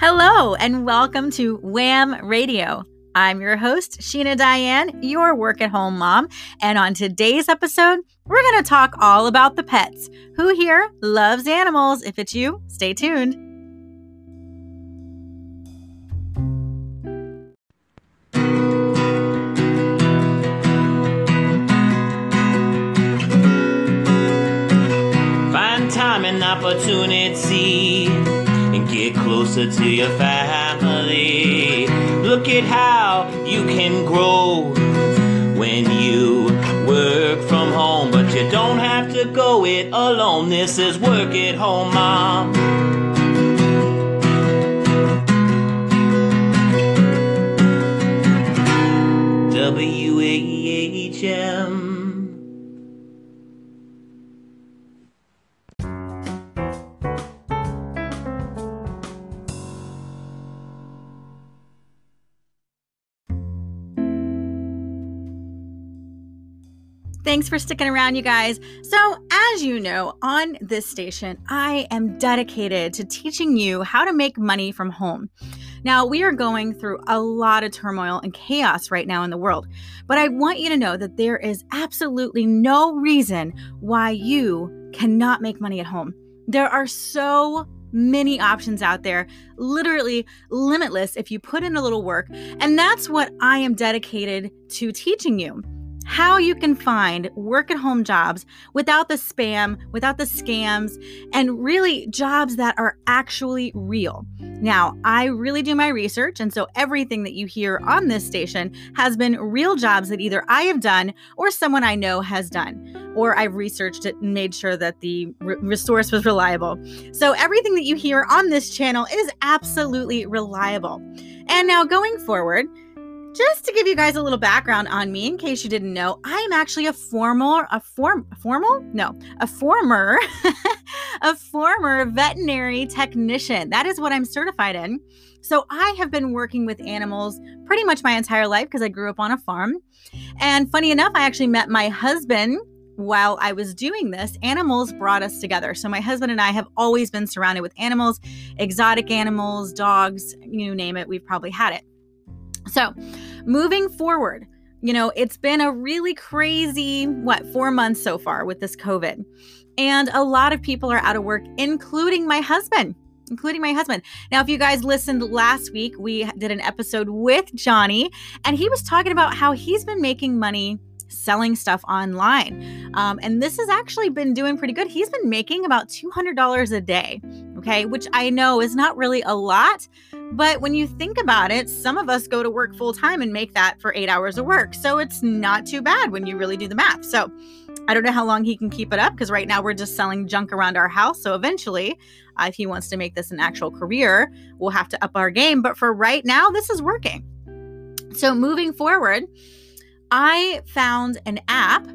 Hello, and welcome to Wham Radio. I'm your host, Sheena Diane, your work at home mom. And on today's episode, we're going to talk all about the pets. Who here loves animals? If it's you, stay tuned. Find time and opportunity get closer to your family. Look at how you can grow when you work from home, but you don't have to go it alone. This is work at home, mom. WAHM. Thanks for sticking around, you guys. So, as you know, on this station, I am dedicated to teaching you how to make money from home. Now, we are going through a lot of turmoil and chaos right now in the world, but I want you to know that there is absolutely no reason why you cannot make money at home. There are so many options out there, literally limitless if you put in a little work. And that's what I am dedicated to teaching you how you can find work at home jobs without the spam, without the scams, and really jobs that are actually real. Now, I really do my research, and so everything that you hear on this station has been real jobs that either I have done or someone I know has done, or I've researched it and made sure that the re- source was reliable. So, everything that you hear on this channel is absolutely reliable. And now, going forward, just to give you guys a little background on me, in case you didn't know, I am actually a formal, a form, formal, no, a former, a former veterinary technician. That is what I'm certified in. So I have been working with animals pretty much my entire life because I grew up on a farm. And funny enough, I actually met my husband while I was doing this, animals brought us together. So my husband and I have always been surrounded with animals, exotic animals, dogs, you name it, we've probably had it. So, moving forward, you know, it's been a really crazy, what, four months so far with this COVID. And a lot of people are out of work, including my husband. Including my husband. Now, if you guys listened last week, we did an episode with Johnny, and he was talking about how he's been making money selling stuff online. Um, and this has actually been doing pretty good. He's been making about $200 a day, okay, which I know is not really a lot. But when you think about it, some of us go to work full time and make that for eight hours of work. So it's not too bad when you really do the math. So I don't know how long he can keep it up because right now we're just selling junk around our house. So eventually, uh, if he wants to make this an actual career, we'll have to up our game. But for right now, this is working. So moving forward, I found an app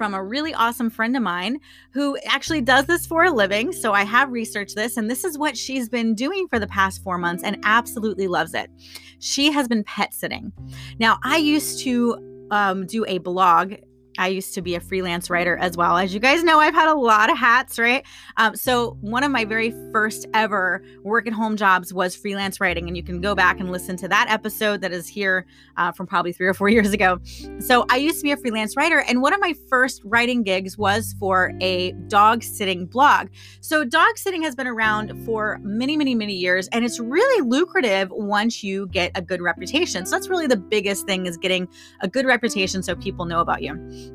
from a really awesome friend of mine who actually does this for a living. So I have researched this, and this is what she's been doing for the past four months and absolutely loves it. She has been pet sitting. Now, I used to um, do a blog I used to be a freelance writer as well. As you guys know, I've had a lot of hats, right? Um, so, one of my very first ever work at home jobs was freelance writing. And you can go back and listen to that episode that is here uh, from probably three or four years ago. So, I used to be a freelance writer. And one of my first writing gigs was for a dog sitting blog. So, dog sitting has been around for many, many, many years. And it's really lucrative once you get a good reputation. So, that's really the biggest thing is getting a good reputation so people know about you.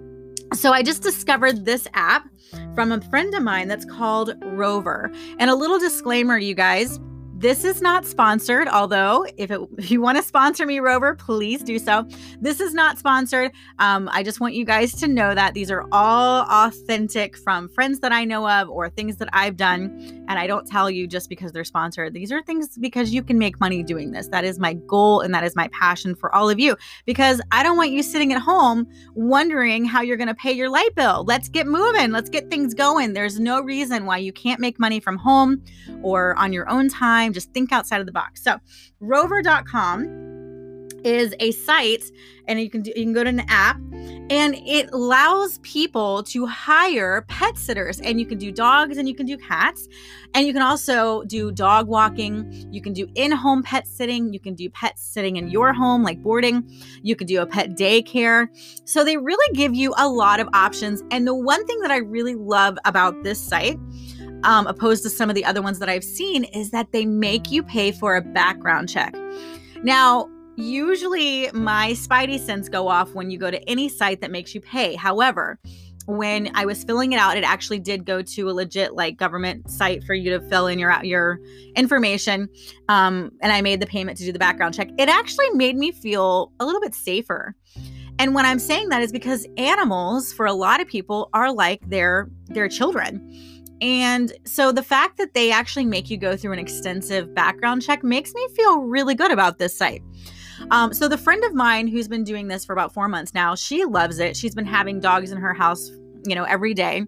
So I just discovered this app from a friend of mine that's called Rover. And a little disclaimer, you guys, this is not sponsored, although if, it, if you want to sponsor me, Rover, please do so. This is not sponsored. Um, I just want you guys to know that these are all authentic from friends that I know of or things that I've done. And I don't tell you just because they're sponsored. These are things because you can make money doing this. That is my goal and that is my passion for all of you because I don't want you sitting at home wondering how you're going to pay your light bill. Let's get moving. Let's get things going. There's no reason why you can't make money from home or on your own time. Just think outside of the box. So, rover.com is a site and you can do, you can go to an app and it allows people to hire pet sitters and you can do dogs and you can do cats and you can also do dog walking. You can do in-home pet sitting. You can do pet sitting in your home like boarding. You can do a pet daycare. So they really give you a lot of options and the one thing that i really love about this site um, opposed to some of the other ones that i've seen is that they make you pay for a background check now Usually, my spidey sense go off when you go to any site that makes you pay. However, when I was filling it out, it actually did go to a legit like government site for you to fill in your your information. Um, and I made the payment to do the background check. It actually made me feel a little bit safer. And when I'm saying that is because animals, for a lot of people, are like their their children. And so the fact that they actually make you go through an extensive background check makes me feel really good about this site. Um, so the friend of mine who's been doing this for about four months now, she loves it. She's been having dogs in her house, you know, every day.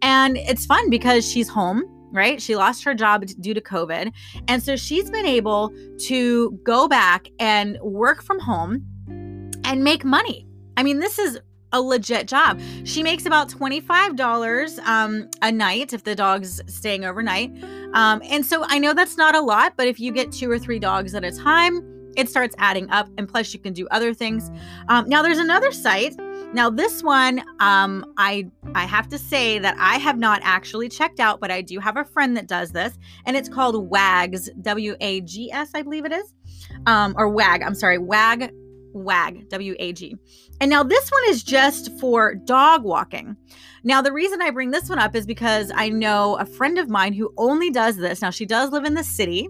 And it's fun because she's home right? She lost her job due to COVID. And so she's been able to go back and work from home and make money. I mean, this is a legit job. She makes about $25 um, a night if the dog's staying overnight. Um, and so I know that's not a lot, but if you get two or three dogs at a time, it starts adding up. And plus, you can do other things. Um, now, there's another site. Now, this one, um, I I have to say that I have not actually checked out, but I do have a friend that does this, and it's called WAGS, W A G S, I believe it is, um, or WAG. I'm sorry, WAG WAG, W A G. And now this one is just for dog walking. Now, the reason I bring this one up is because I know a friend of mine who only does this. Now, she does live in the city.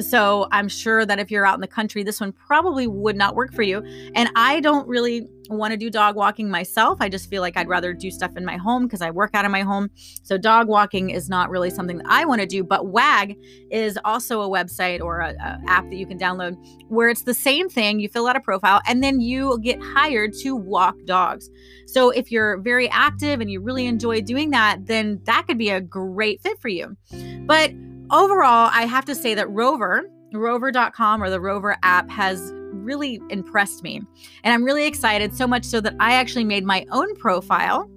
So I'm sure that if you're out in the country, this one probably would not work for you. And I don't really want to do dog walking myself. I just feel like I'd rather do stuff in my home because I work out of my home. So dog walking is not really something that I want to do. But WAG is also a website or a, a app that you can download where it's the same thing. You fill out a profile and then you get hired to walk dogs. So if you're very active and you really enjoy doing that, then that could be a great fit for you. But overall, I have to say that Rover, rover.com or the Rover app has really impressed me. And I'm really excited, so much so that I actually made my own profile.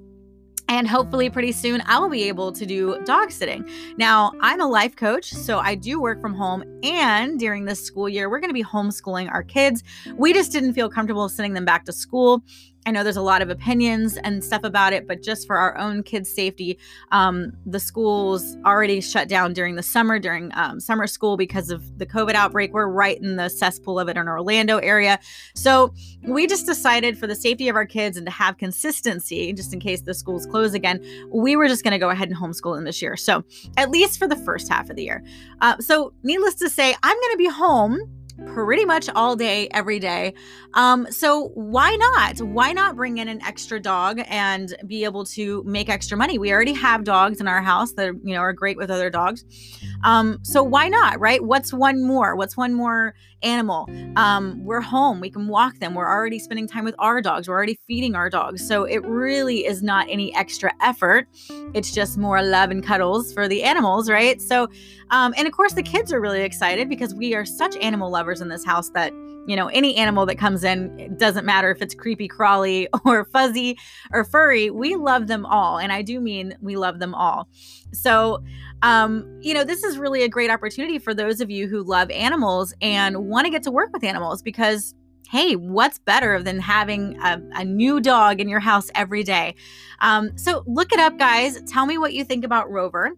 And hopefully, pretty soon, I will be able to do dog sitting. Now, I'm a life coach, so I do work from home. And during this school year, we're going to be homeschooling our kids. We just didn't feel comfortable sending them back to school. I know there's a lot of opinions and stuff about it, but just for our own kids' safety, um, the schools already shut down during the summer, during um, summer school because of the COVID outbreak. We're right in the cesspool of it in Orlando area. So we just decided for the safety of our kids and to have consistency, just in case the schools close again, we were just going to go ahead and homeschool them this year. So at least for the first half of the year. Uh, so needless to say, I'm going to be home pretty much all day, every day. Um, so why not? Why not bring in an extra dog and be able to make extra money? We already have dogs in our house that you know are great with other dogs. Um, so why not, right? What's one more? What's one more animal? Um, we're home. We can walk them. We're already spending time with our dogs. We're already feeding our dogs. So it really is not any extra effort. It's just more love and cuddles for the animals, right? So, um, and of course, the kids are really excited because we are such animal lovers in this house that you know any animal that comes in it doesn't matter if it's creepy crawly or fuzzy or furry we love them all and i do mean we love them all so um you know this is really a great opportunity for those of you who love animals and want to get to work with animals because hey, what's better than having a, a, new dog in your house every day? Um, so look it up, guys. Tell me what you think about Rover.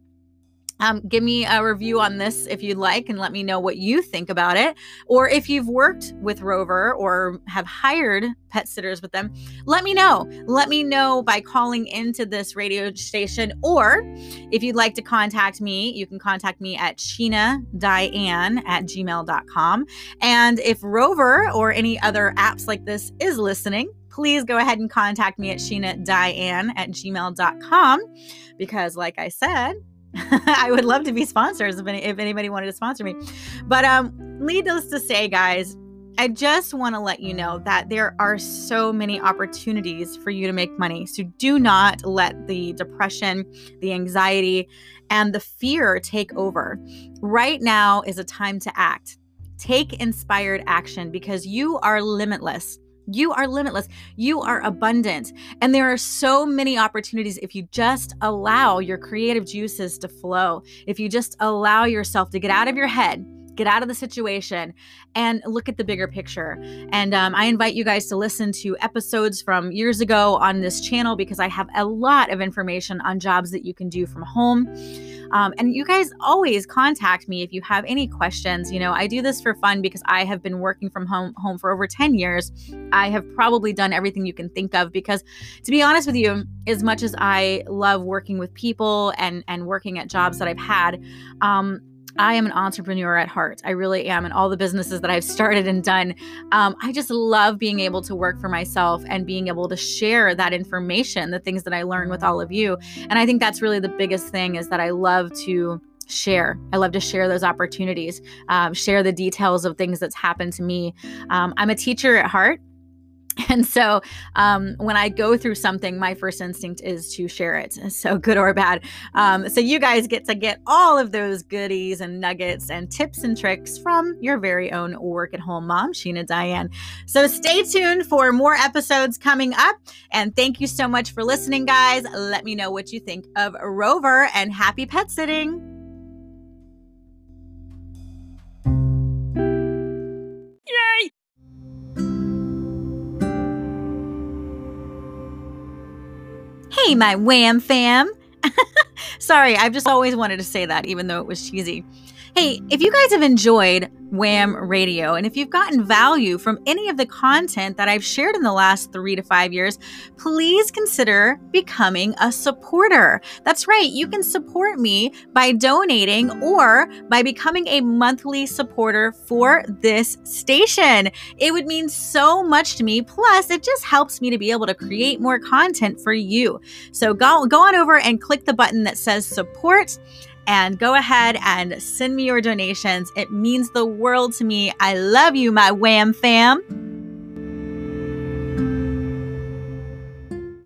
Um, give me a review on this if you'd like and let me know what you think about it. Or if you've worked with Rover or have hired pet sitters with them, let me know. Let me know by calling into this radio station. Or if you'd like to contact me, you can contact me at Sheena at gmail.com. And if Rover or any other apps like this is listening, please go ahead and contact me at Sheena at gmail.com because, like I said, I would love to be sponsors if, any, if anybody wanted to sponsor me. But um, needless to say, guys, I just want to let you know that there are so many opportunities for you to make money. So do not let the depression, the anxiety, and the fear take over. Right now is a time to act. Take inspired action because you are limitless. You are limitless. You are abundant. And there are so many opportunities if you just allow your creative juices to flow, if you just allow yourself to get out of your head get out of the situation and look at the bigger picture. And um, I invite you guys to listen to episodes from years ago on this channel because I have a lot of information on jobs that you can do from home. Um, and you guys always contact me if you have any questions. You know, I do this for fun because I have been working from home home for over 10 years. I have probably done everything you can think of because to be honest with you, as much as I love working with people and and working at jobs that I've had, um, I am an entrepreneur at heart. I really am. And all the businesses that I've started and done, um, I just love being able to work for myself and being able to share that information, the things that I learn with all of you. And I think that's really the biggest thing is that I love to share. I love to share those opportunities, um, share the details of things that's happened to me. Um, I'm a teacher at heart. And so um, when I go through something, my first instinct is to share it. So good or bad. Um, so you guys get to get all of those goodies and nuggets and tips and tricks from your very own work at home mom, Sheena Diane. So stay tuned for more episodes coming up. And thank you so much for listening, guys. Let me know what you think of Rover and happy pet sitting. Hey, my wham fam. Sorry, I've just always wanted to say that, even though it was cheesy. Hey, if you guys have enjoyed Wham Radio, and if you've gotten value from any of the content that I've shared in the last three to five years, please consider becoming a supporter. That's right, you can support me by donating or by becoming a monthly supporter for this station. It would mean so much to me. Plus, it just helps me to be able to create more content for you. So go, go on over and click the button that says support and go ahead and send me your donations. It means the world to me. I love you, my Wham fam.